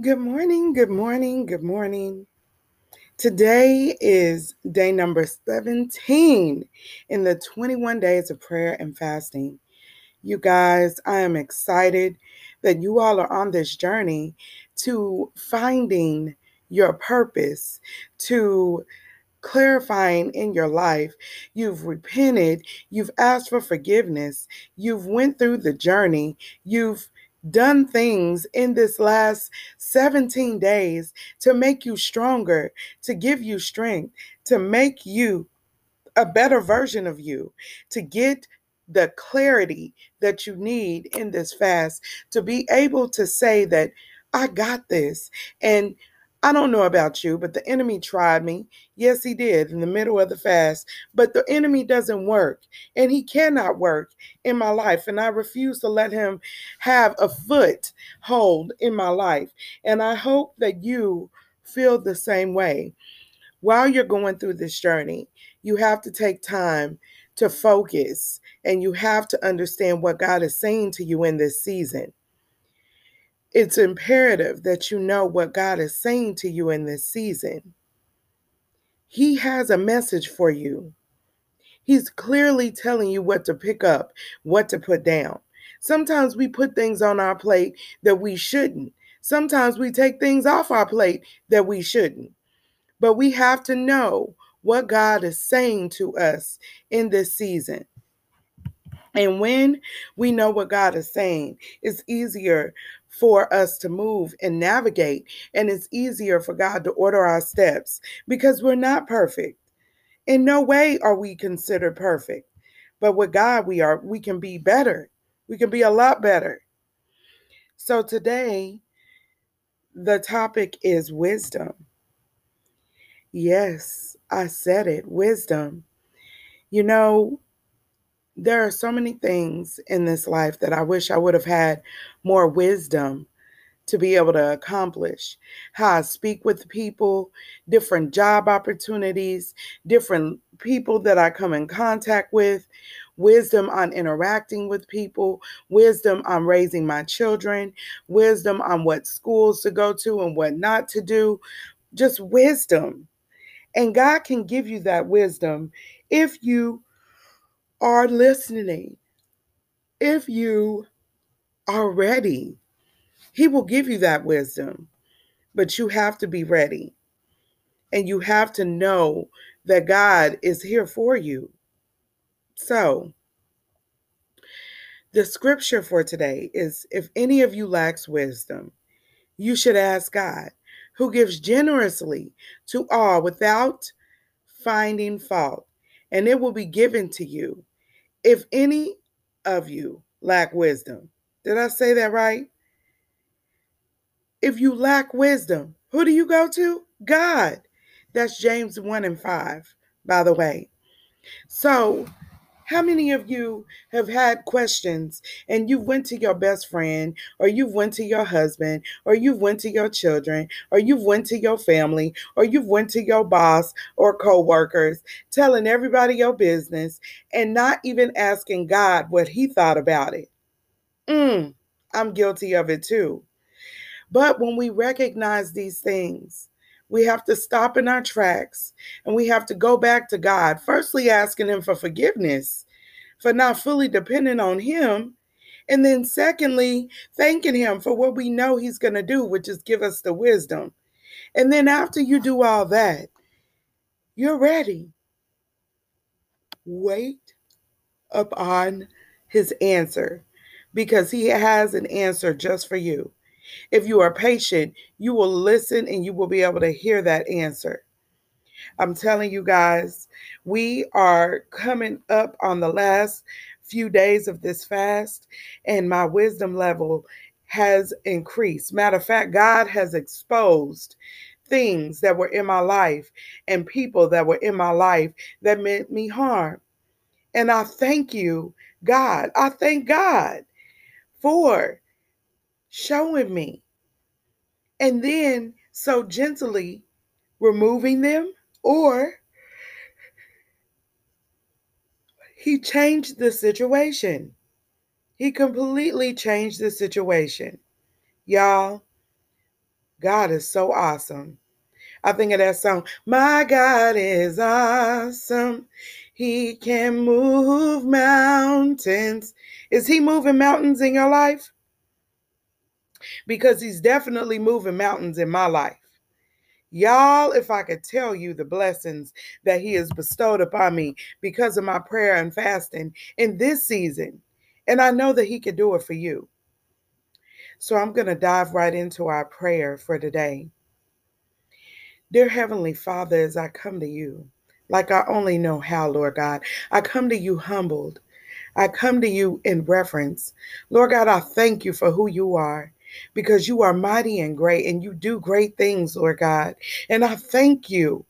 Good morning, good morning, good morning. Today is day number 17 in the 21 days of prayer and fasting. You guys, I am excited that you all are on this journey to finding your purpose, to clarifying in your life. You've repented, you've asked for forgiveness, you've went through the journey, you've done things in this last 17 days to make you stronger, to give you strength, to make you a better version of you, to get the clarity that you need in this fast, to be able to say that I got this. And I don't know about you, but the enemy tried me. Yes, he did in the middle of the fast, but the enemy doesn't work and he cannot work in my life. And I refuse to let him have a foothold in my life. And I hope that you feel the same way. While you're going through this journey, you have to take time to focus and you have to understand what God is saying to you in this season it's imperative that you know what God is saying to you in this season. He has a message for you. He's clearly telling you what to pick up, what to put down. Sometimes we put things on our plate that we shouldn't. Sometimes we take things off our plate that we shouldn't. But we have to know what God is saying to us in this season. And when we know what God is saying, it's easier for us to move and navigate. And it's easier for God to order our steps because we're not perfect. In no way are we considered perfect. But with God, we are, we can be better. We can be a lot better. So today, the topic is wisdom. Yes, I said it wisdom. You know, there are so many things in this life that I wish I would have had more wisdom to be able to accomplish. How I speak with people, different job opportunities, different people that I come in contact with, wisdom on interacting with people, wisdom on raising my children, wisdom on what schools to go to and what not to do, just wisdom. And God can give you that wisdom if you are listening, if you are ready, He will give you that wisdom. But you have to be ready. And you have to know that God is here for you. So, the scripture for today is if any of you lacks wisdom, you should ask God, who gives generously to all without finding fault, and it will be given to you. If any of you lack wisdom, did I say that right? If you lack wisdom, who do you go to? God. That's James 1 and 5, by the way. So, how many of you have had questions and you've went to your best friend or you've went to your husband or you've went to your children or you've went to your family or you've went to your boss or co-workers telling everybody your business and not even asking God what he thought about it? Mm, I'm guilty of it too. But when we recognize these things, we have to stop in our tracks and we have to go back to God, firstly asking Him for forgiveness for not fully depending on Him. And then, secondly, thanking Him for what we know He's going to do, which is give us the wisdom. And then, after you do all that, you're ready. Wait upon His answer because He has an answer just for you. If you are patient, you will listen and you will be able to hear that answer. I'm telling you guys, we are coming up on the last few days of this fast, and my wisdom level has increased. Matter of fact, God has exposed things that were in my life and people that were in my life that meant me harm. And I thank you, God. I thank God for showing me. And then so gently removing them, or he changed the situation. He completely changed the situation. Y'all, God is so awesome. I think of that song, My God is awesome. He can move mountains. Is he moving mountains in your life? Because he's definitely moving mountains in my life. Y'all, if I could tell you the blessings that he has bestowed upon me because of my prayer and fasting in this season, and I know that he could do it for you. So I'm going to dive right into our prayer for today. Dear Heavenly Father, as I come to you, like I only know how, Lord God, I come to you humbled. I come to you in reverence. Lord God, I thank you for who you are because you are mighty and great and you do great things, Lord God. And I thank you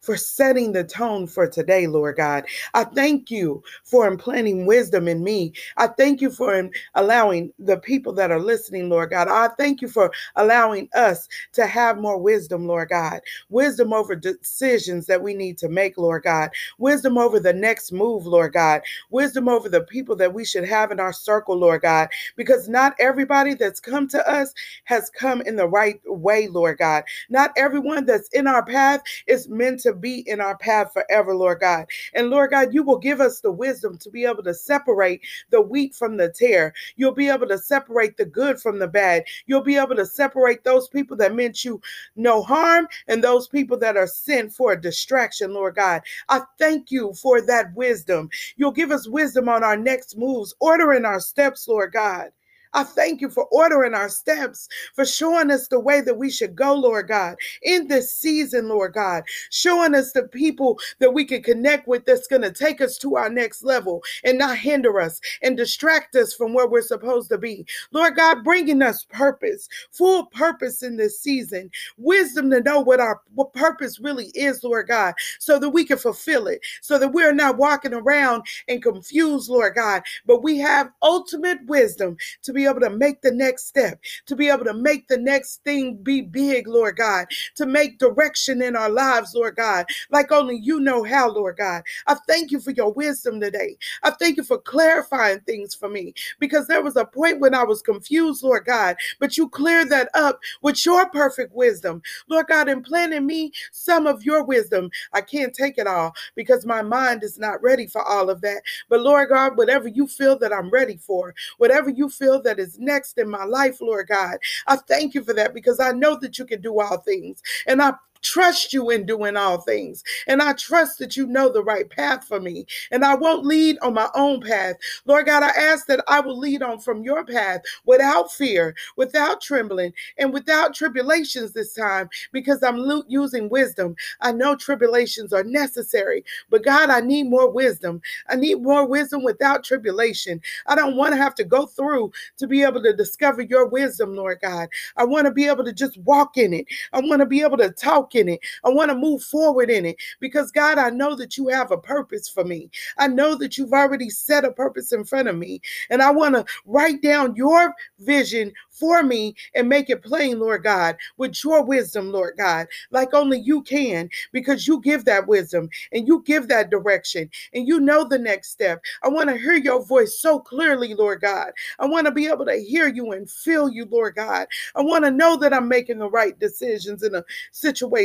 for setting the tone for today, Lord God. I thank you for implanting wisdom in me. I thank you for allowing the people that are listening, Lord God. I thank you for allowing us to have more wisdom, Lord God. Wisdom over decisions that we need to make, Lord God. Wisdom over the next move, Lord God. Wisdom over the people that we should have in our circle, Lord God. Because not everybody that's come to us has come in the right way, Lord God. Not everyone that's in our path is meant to to be in our path forever, Lord God. And Lord God, you will give us the wisdom to be able to separate the wheat from the tare. You'll be able to separate the good from the bad. You'll be able to separate those people that meant you no harm and those people that are sent for a distraction, Lord God. I thank you for that wisdom. You'll give us wisdom on our next moves, ordering our steps, Lord God. I thank you for ordering our steps, for showing us the way that we should go, Lord God, in this season, Lord God, showing us the people that we can connect with that's going to take us to our next level and not hinder us and distract us from where we're supposed to be. Lord God, bringing us purpose, full purpose in this season, wisdom to know what our what purpose really is, Lord God, so that we can fulfill it, so that we're not walking around and confused, Lord God, but we have ultimate wisdom to be be able to make the next step, to be able to make the next thing be big, Lord God, to make direction in our lives, Lord God, like only you know how, Lord God. I thank you for your wisdom today. I thank you for clarifying things for me because there was a point when I was confused, Lord God, but you cleared that up with your perfect wisdom, Lord God, implant in me some of your wisdom. I can't take it all because my mind is not ready for all of that. But Lord God, whatever you feel that I'm ready for, whatever you feel that that is next in my life, Lord God. I thank you for that because I know that you can do all things. And I trust you in doing all things. And I trust that you know the right path for me. And I won't lead on my own path. Lord God, I ask that I will lead on from your path without fear, without trembling, and without tribulations this time because I'm using wisdom. I know tribulations are necessary, but God, I need more wisdom. I need more wisdom without tribulation. I don't want to have to go through to be able to discover your wisdom, Lord God. I want to be able to just walk in it. I want to be able to talk walk in it. I want to move forward in it because, God, I know that you have a purpose for me. I know that you've already set a purpose in front of me. And I want to write down your vision for me and make it plain, Lord God, with your wisdom, Lord God, like only you can, because you give that wisdom and you give that direction and you know the next step. I want to hear your voice so clearly, Lord God. I want to be able to hear you and feel you, Lord God. I want to know that I'm making the right decisions in a situation.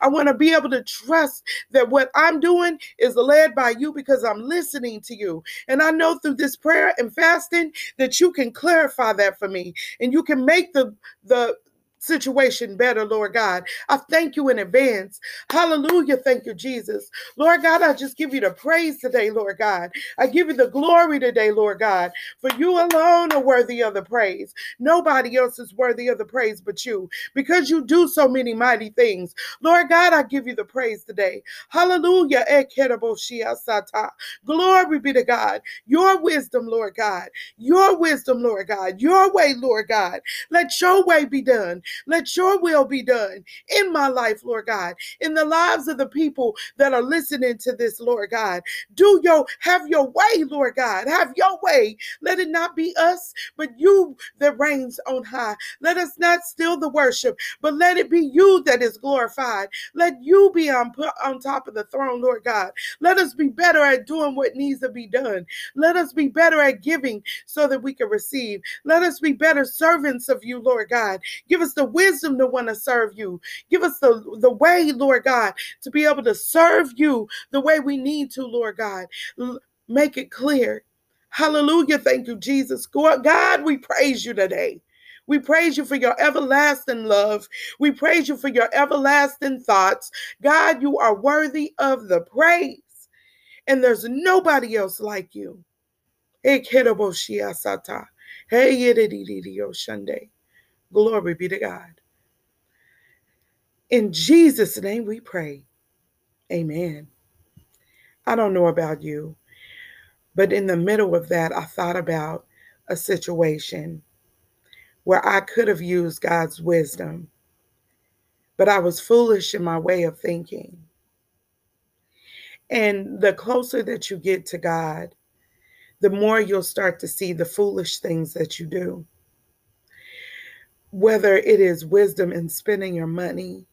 I want to be able to trust that what I'm doing is led by you because I'm listening to you. And I know through this prayer and fasting that you can clarify that for me and and you can make the the situation better, Lord God. I thank you in advance. Hallelujah. Thank you, Jesus. Lord God, I just give you the praise today, Lord God. I give you the glory today, Lord God, for you alone are worthy of the praise. Nobody else is worthy of the praise but you because you do so many mighty things. Lord God, I give you the praise today. Hallelujah. Glory be to God. Your wisdom, Lord God. Your wisdom, Lord God. Your way, Lord God. Let your way be done. Let your will be done in my life, Lord God, in the lives of the people that are listening to this, Lord God. Do your, have your way, Lord God. Have your way. Let it not be us, but you that reigns on high. Let us not steal the worship, but let it be you that is glorified. Let you be on, on top of the throne, Lord God. Let us be better at doing what needs to be done. Let us be better at giving so that we can receive. Let us be better servants of you, Lord God. Give us the wisdom to want to serve you. Give us the, the way, Lord God, to be able to serve you the way we need to, Lord God. L- make it clear. Hallelujah. Thank you, Jesus. God, we praise you today. We praise you for your everlasting love. We praise you for your everlasting thoughts. God, you are worthy of the praise. And there's nobody else like you. Hey, Glory be to God. In Jesus' name we pray. Amen. I don't know about you, but in the middle of that, I thought about a situation where I could have used God's wisdom, but I was foolish in my way of thinking. And the closer that you get to God, the more you'll start to see the foolish things that you do. Whether it is wisdom in spending your money,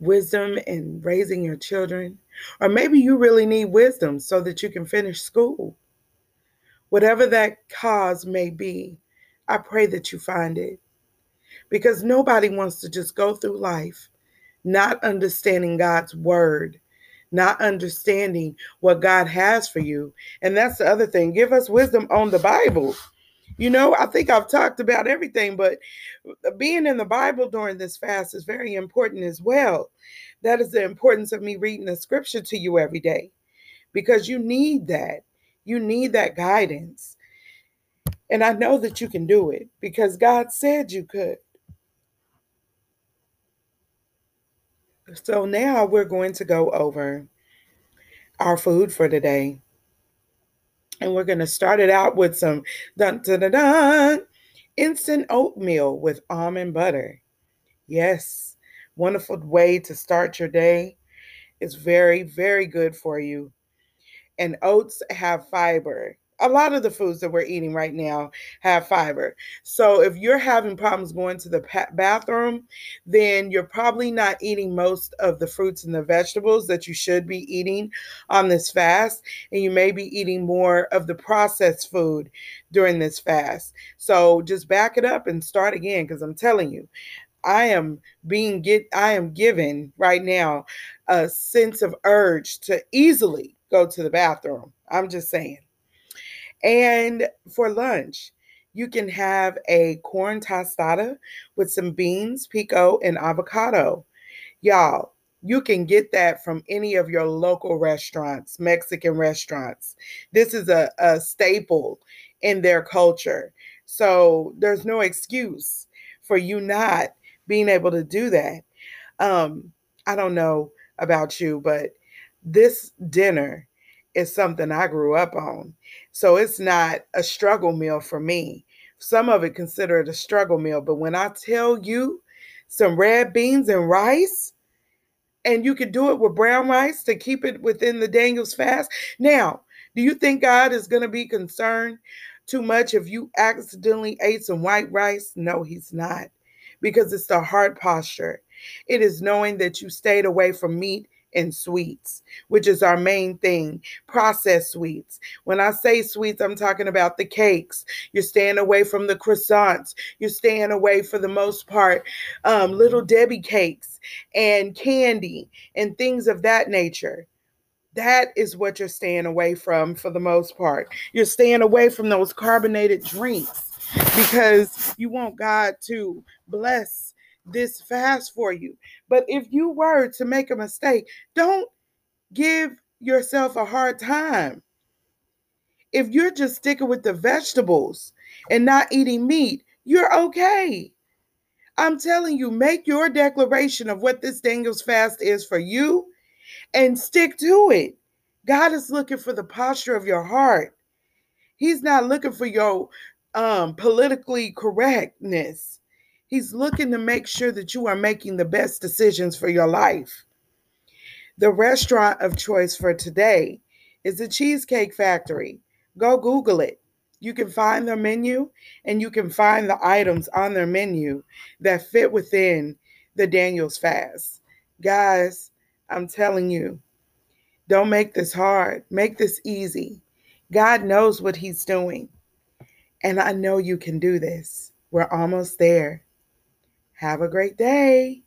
wisdom in raising your children, or maybe you really need wisdom so that you can finish school. Whatever that cause may be, I pray that you find it. Because nobody wants to just go through life not understanding God's word not understanding what God has for you. And that's the other thing. Give us wisdom on the Bible. You know, I think I've talked about everything, but uh, being in the Bible during this fast is very important as well. That is the importance of me reading the scripture to you every day because you need that. You need that guidance. And I know that you can do it because God said you could. So now we're going to go over our food for today. And we're going to start it out with some dun, dun, dun, dun, instant oatmeal with almond butter. Yes, wonderful way to start your day. It's very, very good for you. And oats have fiber a lot of the foods that we're eating right now have fiber. So if you're having problems going to the bathroom, then you're probably not eating most of the fruits and the vegetables that you should be eating on this fast. And you may be eating more of the processed food during this fast. So just back it up and start again because I'm telling you, I am being get I am given right now a sense of urge to easily go to the bathroom. I'm just saying. And for lunch, you can have a corn tostada with some beans, pico, and avocado. Y'all, you can get that from any of your local restaurants, Mexican restaurants. This is a, a staple in their culture. So there's no excuse for you not being able to do that. Um, I don't know about you, but this dinner is something I grew up on. So it's not a struggle meal for me. Some of it consider it a struggle meal, but when I tell you some red beans and rice, and you could do it with brown rice to keep it within the Daniel's fast. Now, do you think God is going to be concerned too much if you accidentally ate some white rice? No, he's not. Because it's the heart posture. It is knowing that you stayed away from meat and sweets, which is our main thing processed sweets. When I say sweets, I'm talking about the cakes. You're staying away from the croissants. You're staying away, for the most part, um, little Debbie cakes and candy and things of that nature. That is what you're staying away from for the most part. You're staying away from those carbonated drinks because you want God to bless this fast for you. But if you were to make a mistake, don't give yourself a hard time. If you're just sticking with the vegetables and not eating meat, you're okay. I'm telling you, make your declaration of what this Daniel's fast is for you and stick to it. God is looking for the posture of your heart. He's not looking for your um, politically correctness. He's looking to make sure that you are making the best decisions for your life. The restaurant of choice for today is the Cheesecake Factory. Go Google it. You can find their menu and you can find the items on their menu that fit within the Daniel's fast. Guys, I'm telling you, don't make this hard. Make this easy. God knows what He's doing. And I know you can do this. We're almost there. Have a great day.